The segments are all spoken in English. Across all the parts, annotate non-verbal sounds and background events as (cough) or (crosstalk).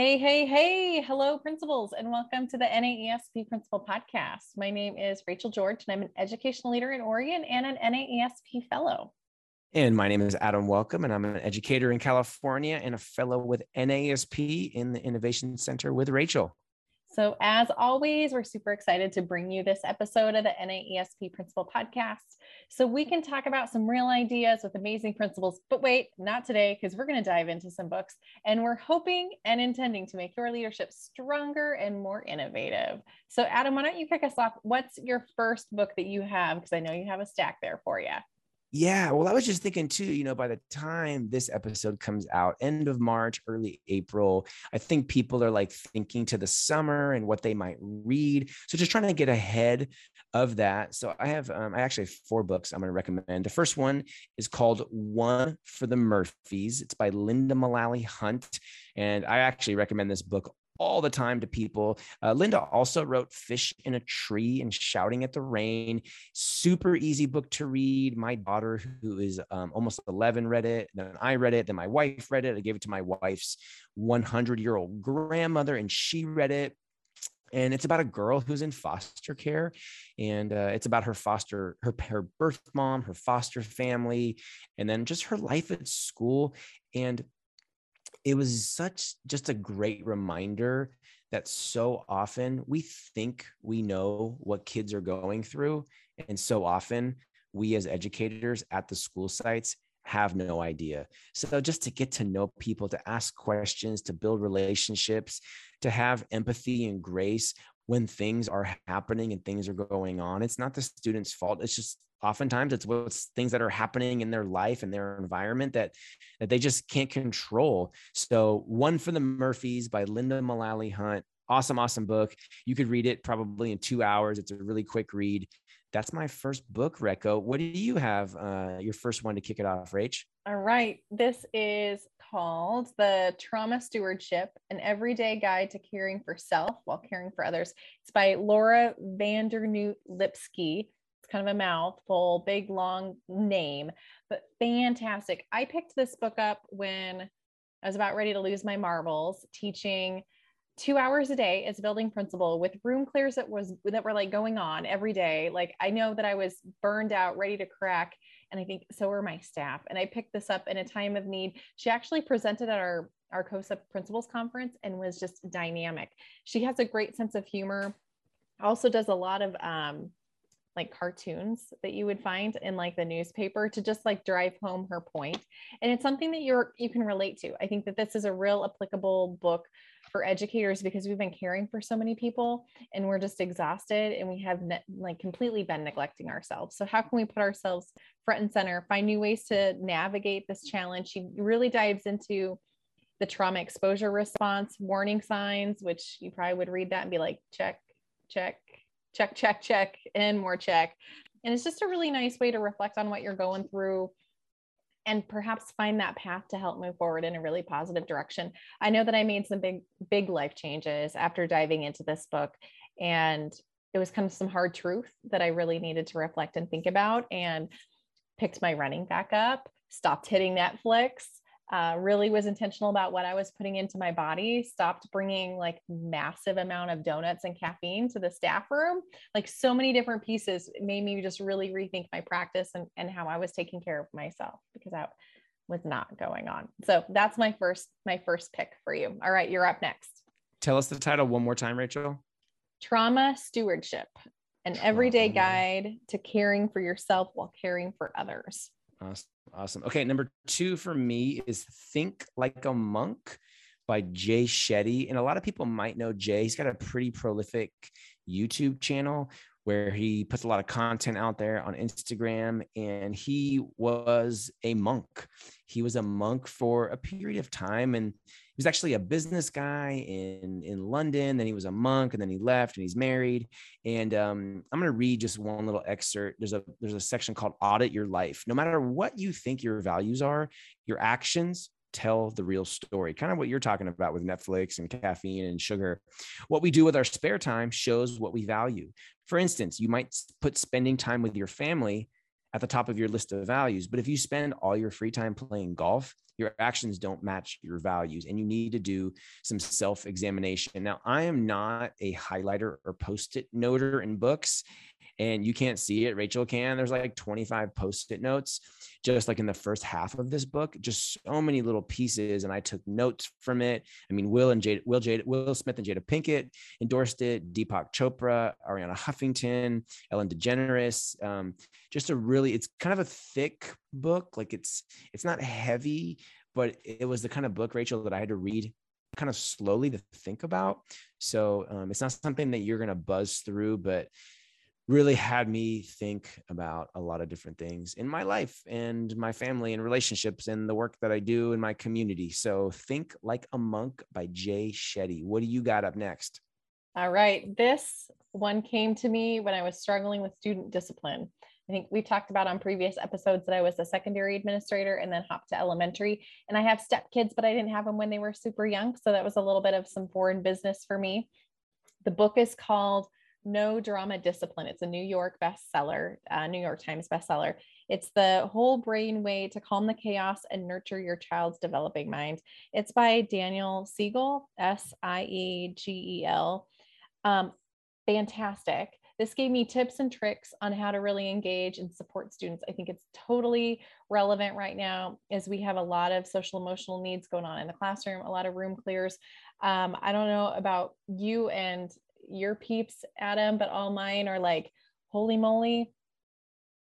Hey, hey, hey. Hello, principals, and welcome to the NAESP Principal Podcast. My name is Rachael George, and I'm an educational leader in Oregon and an NAESP fellow. And my name is Adam Welcome, and I'm an educator in California and a fellow with NAESP in the Innovation Center with Rachael. So, as always, we're super excited to bring you this episode of the NAESP Principal Podcast so we can talk about some real ideas with amazing principals. But wait, not today, because we're going to dive into some books and we're hoping and intending to make your leadership stronger and more innovative. So, Adam, why don't you kick us off? What's your first book that you have? Because I know you have a stack there for you. Yeah, well, I was just thinking too, you know, by the time this episode comes out, end of March, early April, I think people are like thinking to the summer and what they might read. So just trying to get ahead of that. So I have, um, I actually have four books I'm going to recommend. The first one is called One for the Murphys. It's by Lynda Mullaly Hunt. And I actually recommend this book all the time to people. Uh, Lynda also wrote Fish in a Tree and Shouting at the Rain. Super easy book to read. My daughter, who is um, almost 11, read it. Then I read it. Then my wife read it. I gave it to my wife's 100 year old grandmother, and she read it. And it's about a girl who's in foster care, and uh, it's about her foster, her her birth mom, her foster family, and then just her life at school. And it was such just a great reminder that so often we think we know what kids are going through. And so often we as educators at the school sites have no idea. So just to get to know people, to ask questions, to build relationships, to have empathy and grace when things are happening and things are going on. It's not the student's fault. It's just oftentimes it's what's things that are happening in their life and their environment that that they just can't control. So one for the murphys by lynda mullaly hunt. Awesome awesome book. You could read it probably in two hours. It's a really quick read. That's my first book reco what do you have uh, your first one to kick it off rach? All right. This is called the trauma stewardship an everyday guide to caring for self while caring for others. It's by laura van dernoot lipsky kind of a mouthful, big, long name, but fantastic. I picked this book up when I was about ready to lose my marbles, teaching two hours a day as building principal with room clears that was that were like going on every day. Like I know that I was burned out, ready to crack. And I think so were my staff. And I picked this up in a time of need. She actually presented at our our COSA principals conference and was just dynamic. She has a great sense of humor. Also does a lot of um, like cartoons that you would find in like the newspaper to just like drive home her point and it's something that you're you can relate to. I think that this is a real applicable book for educators because we've been caring for so many people and we're just exhausted and we have ne- like completely been neglecting ourselves. So how can we put ourselves front and center find new ways to navigate this challenge? She really dives into the trauma exposure response warning signs which you probably would read that and be like check check check, check, check, and more check. And it's just a really nice way to reflect on what you're going through and perhaps find that path to help move forward in a really positive direction. I know that I made some big, big life changes after diving into this book. And it was kind of some hard truth that I really needed to reflect and think about and picked my running back up, stopped hitting Netflix, uh, really was intentional about what I was putting into my body, stopped bringing like massive amount of donuts and caffeine to the staff room. Like so many different pieces made me just really rethink my practice and, and how I was taking care of myself because that was not going on. So that's my first, my first pick for you. All right, you're up next. Tell us the title one more time, Rachael. Trauma Stewardship, an everyday guide to caring for yourself while caring for others. Awesome. Awesome. Okay. Number two for me is Think Like a Monk by Jay Shetty. And a lot of people might know Jay. He's got a pretty prolific YouTube channel where he puts a lot of content out there on Instagram. And he was a monk. He was a monk for a period of time. And he was actually a business guy in in London. Then he was a monk, and then he left, and he's married. And um, I'm going to read just one little excerpt. There's a there's a section called "Audit Your Life." No matter what you think your values are, your actions tell the real story. Kind of what you're talking about with Netflix and caffeine and sugar. What we do with our spare time shows what we value. For instance, you might put spending time with your family at the top of your list of values. But if you spend all your free time playing golf, your actions don't match your values and you need to do some self examination. Now, I am not a highlighter or post it noter in books and you can't see it. Rachael can. There's like 25 post it notes, just like in the first half of this book, just so many little pieces. And I took notes from it. I mean, Will and Jade, Will, Jade, Will Smith and Jada Pinkett endorsed it, Deepak Chopra, Arianna Huffington, Ellen DeGeneres. Um, just a really, it's kind of a thick book. Like it's, it's not heavy, but it was the kind of book, Rachael, that I had to read kind of slowly to think about. So um, it's not something that you're going to buzz through, but really had me think about a lot of different things in my life and my family and relationships and the work that I do in my community. So, Think Like a Monk by Jay Shetty. What do you got up next? All right. This one came to me when I was struggling with student discipline. I think we've talked about on previous episodes that I was a secondary administrator and then hopped to elementary. And I have step kids, but I didn't have them when they were super young. So that was a little bit of some foreign business for me. The book is called no Drama Discipline. It's a New York bestseller, uh, New York Times bestseller. It's the whole brain way to calm the chaos and nurture your child's developing mind. It's by Daniel Siegel, S I E G E L. Um, fantastic. This gave me tips and tricks on how to really engage and support students. I think it's totally relevant right now as we have a lot of social emotional needs going on in the classroom, a lot of room clears. Um, I don't know about you and your peeps, Adam, but all mine are like, holy moly,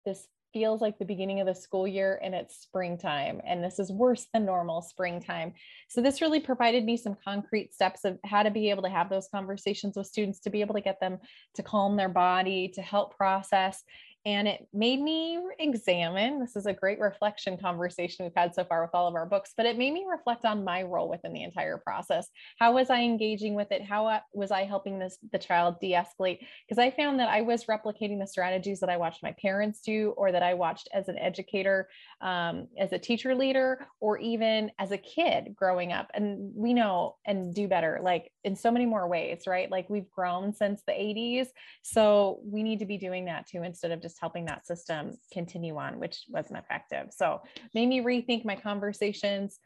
this feels like the beginning of the school year and it's springtime and this is worse than normal springtime. So this really provided me some concrete steps of how to be able to have those conversations with students to be able to get them to calm their body to help process and it made me examine this is a great reflection conversation we've had so far with all of our books but it made me reflect on my role within the entire process. How was i engaging with it? How was i helping this the child de-escalate? Because i found that i was replicating the strategies that i watched my parents do or that i watched as an educator um, as a teacher leader or even as a kid growing up. And we know and do better like in so many more ways right? Like we've grown since the 80s so we need to be doing that too instead of just just helping that system continue on, which wasn't effective. So made me rethink my conversations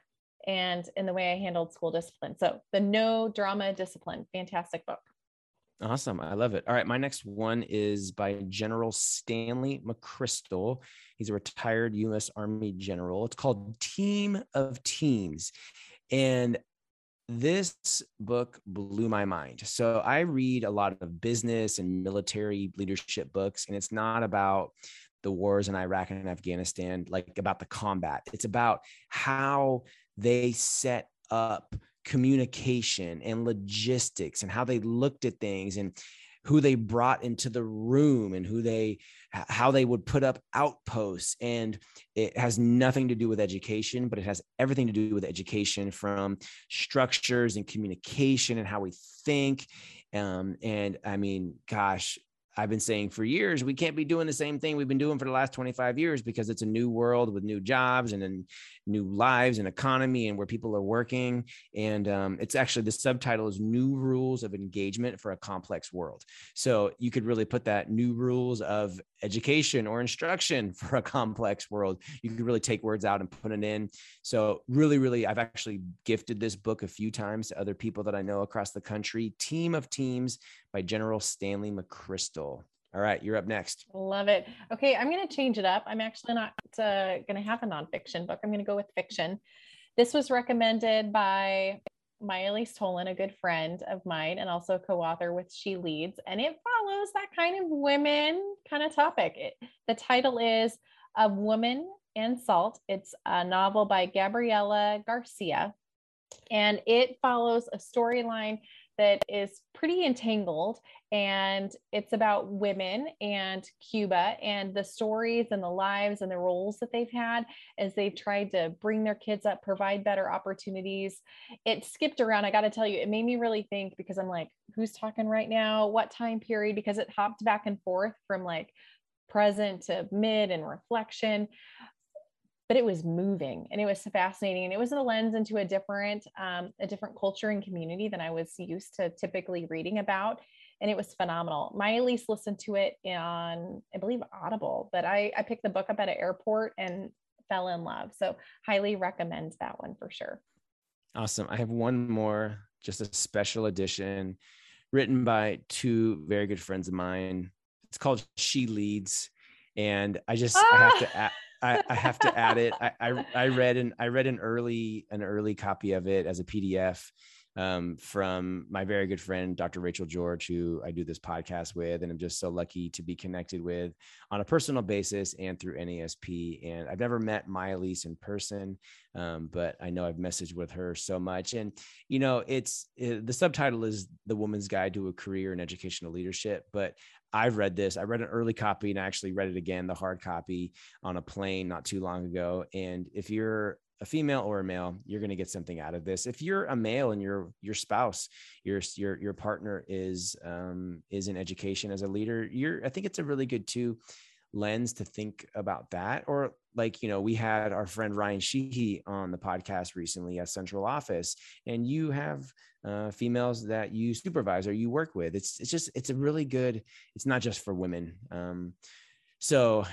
and in the way I handled school discipline. So the no drama discipline, fantastic book. Awesome. I love it. All right. My next one is by General Stanley McChrystal. He's a retired U.S. Army general. It's called Team of Teams. And this book blew my mind. So I read a lot of business and military leadership books, and it's not about the wars in Iraq and Afghanistan, like about the combat. It's about how they set up communication and logistics and how they looked at things and who they brought into the room and who they how they would put up outposts. And it has nothing to do with education but it has everything to do with education from structures and communication and how we think. Um, and i mean gosh I've been saying for years, we can't be doing the same thing we've been doing for the last 25 years because it's a new world with new jobs and then new lives and economy and where people are working. And um, it's actually the subtitle is New Rules of Engagement for a Complex World. So you could really put that new rules of education or instruction (laughs) for a complex world. You could really take words out and put it in. So, really, really, I've actually gifted this book a few times to other people that I know across the country. Team of Teams by General Stanley McChrystal. All right, you're up next. Love it. Okay, I'm going to change it up. I'm actually not uh, going to have a nonfiction book. I'm going to go with fiction. This was recommended by Majalise Tolan, a good friend of mine, and also co-author with She Leads, and it follows that kind of women kind of topic. It, the title is "A Woman and Salt." It's a novel by Gabriela Garcia, and it follows a storyline that is pretty entangled and it's about women and Cuba and the stories and the lives and the roles that they've had as they've tried to bring their kids up, provide better opportunities. It skipped around. I got to tell you, it made me really think because I'm like, who's talking right now? What time period? Because it hopped back and forth from like present to mid and reflection but it was moving and it was fascinating and it was a lens into a different um, a different culture and community than i was used to typically reading about and it was phenomenal. Majalise listened to it on, I believe, Audible, but I, I picked the book up at an airport and fell in love. So highly recommend that one for sure. Awesome. I have one more, just a special edition written by two very good friends of mine. It's called She Leads. And I just, ah! I have to ah! add, I, I, have to add it. (laughs) I, I, I read an I read an early an early copy of it as a PDF um, from my very good friend, Dr. Rachael George, who I do this podcast with, and I'm just so lucky to be connected with on a personal basis and through NAESP. And I've never met Elise in person, um, but I know I've messaged with her so much. And you know, it's it, the subtitle is "The Woman's Guide to a Career in Educational Leadership," but I've read this. I read an early copy and I actually read it again, the hard copy on a plane not too long ago. And if you're a female or a male, you're going to get something out of this. If you're a male and your your spouse, your your your partner is um, is in education as a leader, you're I think it's a really good two lens to think about that. Or like you know, we had our friend Ryan Sheehy on the podcast recently at Central Office, and you have uh, females that you supervise or you work with. It's it's just it's a really good. It's not just for women. Um, so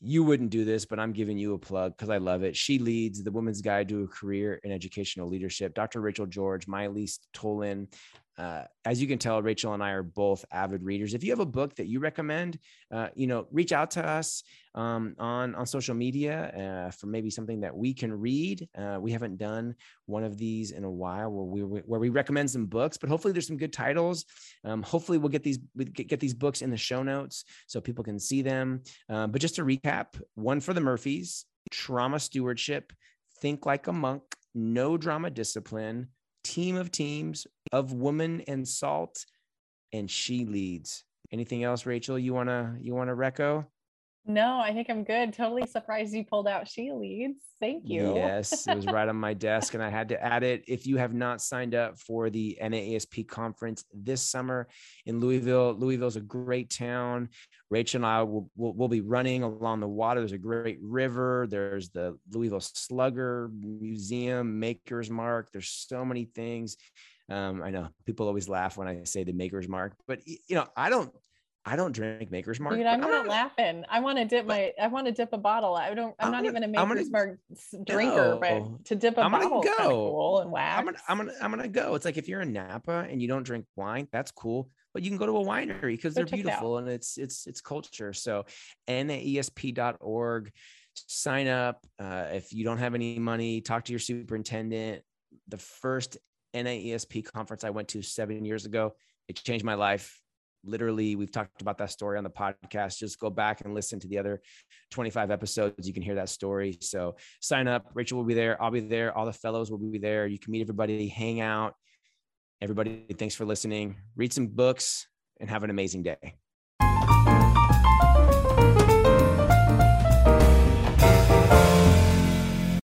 you wouldn't do this, but I'm giving you a plug because I love it. She leads the Woman's Guide to a Career in Educational Leadership. Dr. Rachael George, Elise Tolan, uh, as you can tell, Rachael and I are both avid readers. If you have a book that you recommend, uh, you know, reach out to us um, on on social media uh, for maybe something that we can read. Uh, we haven't done one of these in a while where we where we recommend some books, but hopefully there's some good titles. Um, hopefully we'll get these get these books in the show notes so people can see them. Uh, but just to recap, one for the Murphys, trauma stewardship, think like a monk, no drama discipline team of teams of woman and salt and she leads. Anything else rachael you want to you want to reco no i think i'm good totally surprised you pulled out she leads thank you yes it was right on my desk and i had to add it if you have not signed up for the naesp conference this summer in louisville louisville's a great town Rachael and I will, will, will, be running along the water. There's a great river. There's the Louisville Slugger Museum, Maker's Mark. There's so many things. Um, I know people always laugh when I say the Maker's Mark, but you know, I don't, I don't drink Maker's Mark. Dude, I'm not laughing. I want to dip my, I want to dip a bottle. I don't, I'm, I'm not gonna, even a Maker's gonna, Mark drinker, but to dip a I'm bottle of cool and wax. I'm gonna, I'm gonna, I'm gonna go. It's like if you're in Napa and you don't drink wine, that's cool but you can go to a winery because they're beautiful and it's it's it's culture. So naesp.org, sign up. Uh, if you don't have any money, talk to your superintendent. The first NAESP conference I went to seven years ago, it changed my life. Literally, we've talked about that story on the podcast. Just go back and listen to the other 25 episodes. You can hear that story. So sign up. Rachael will be there. I'll be there. All the fellows will be there. You can meet everybody, hang out Everybody, thanks for listening. Read some books and have an amazing day.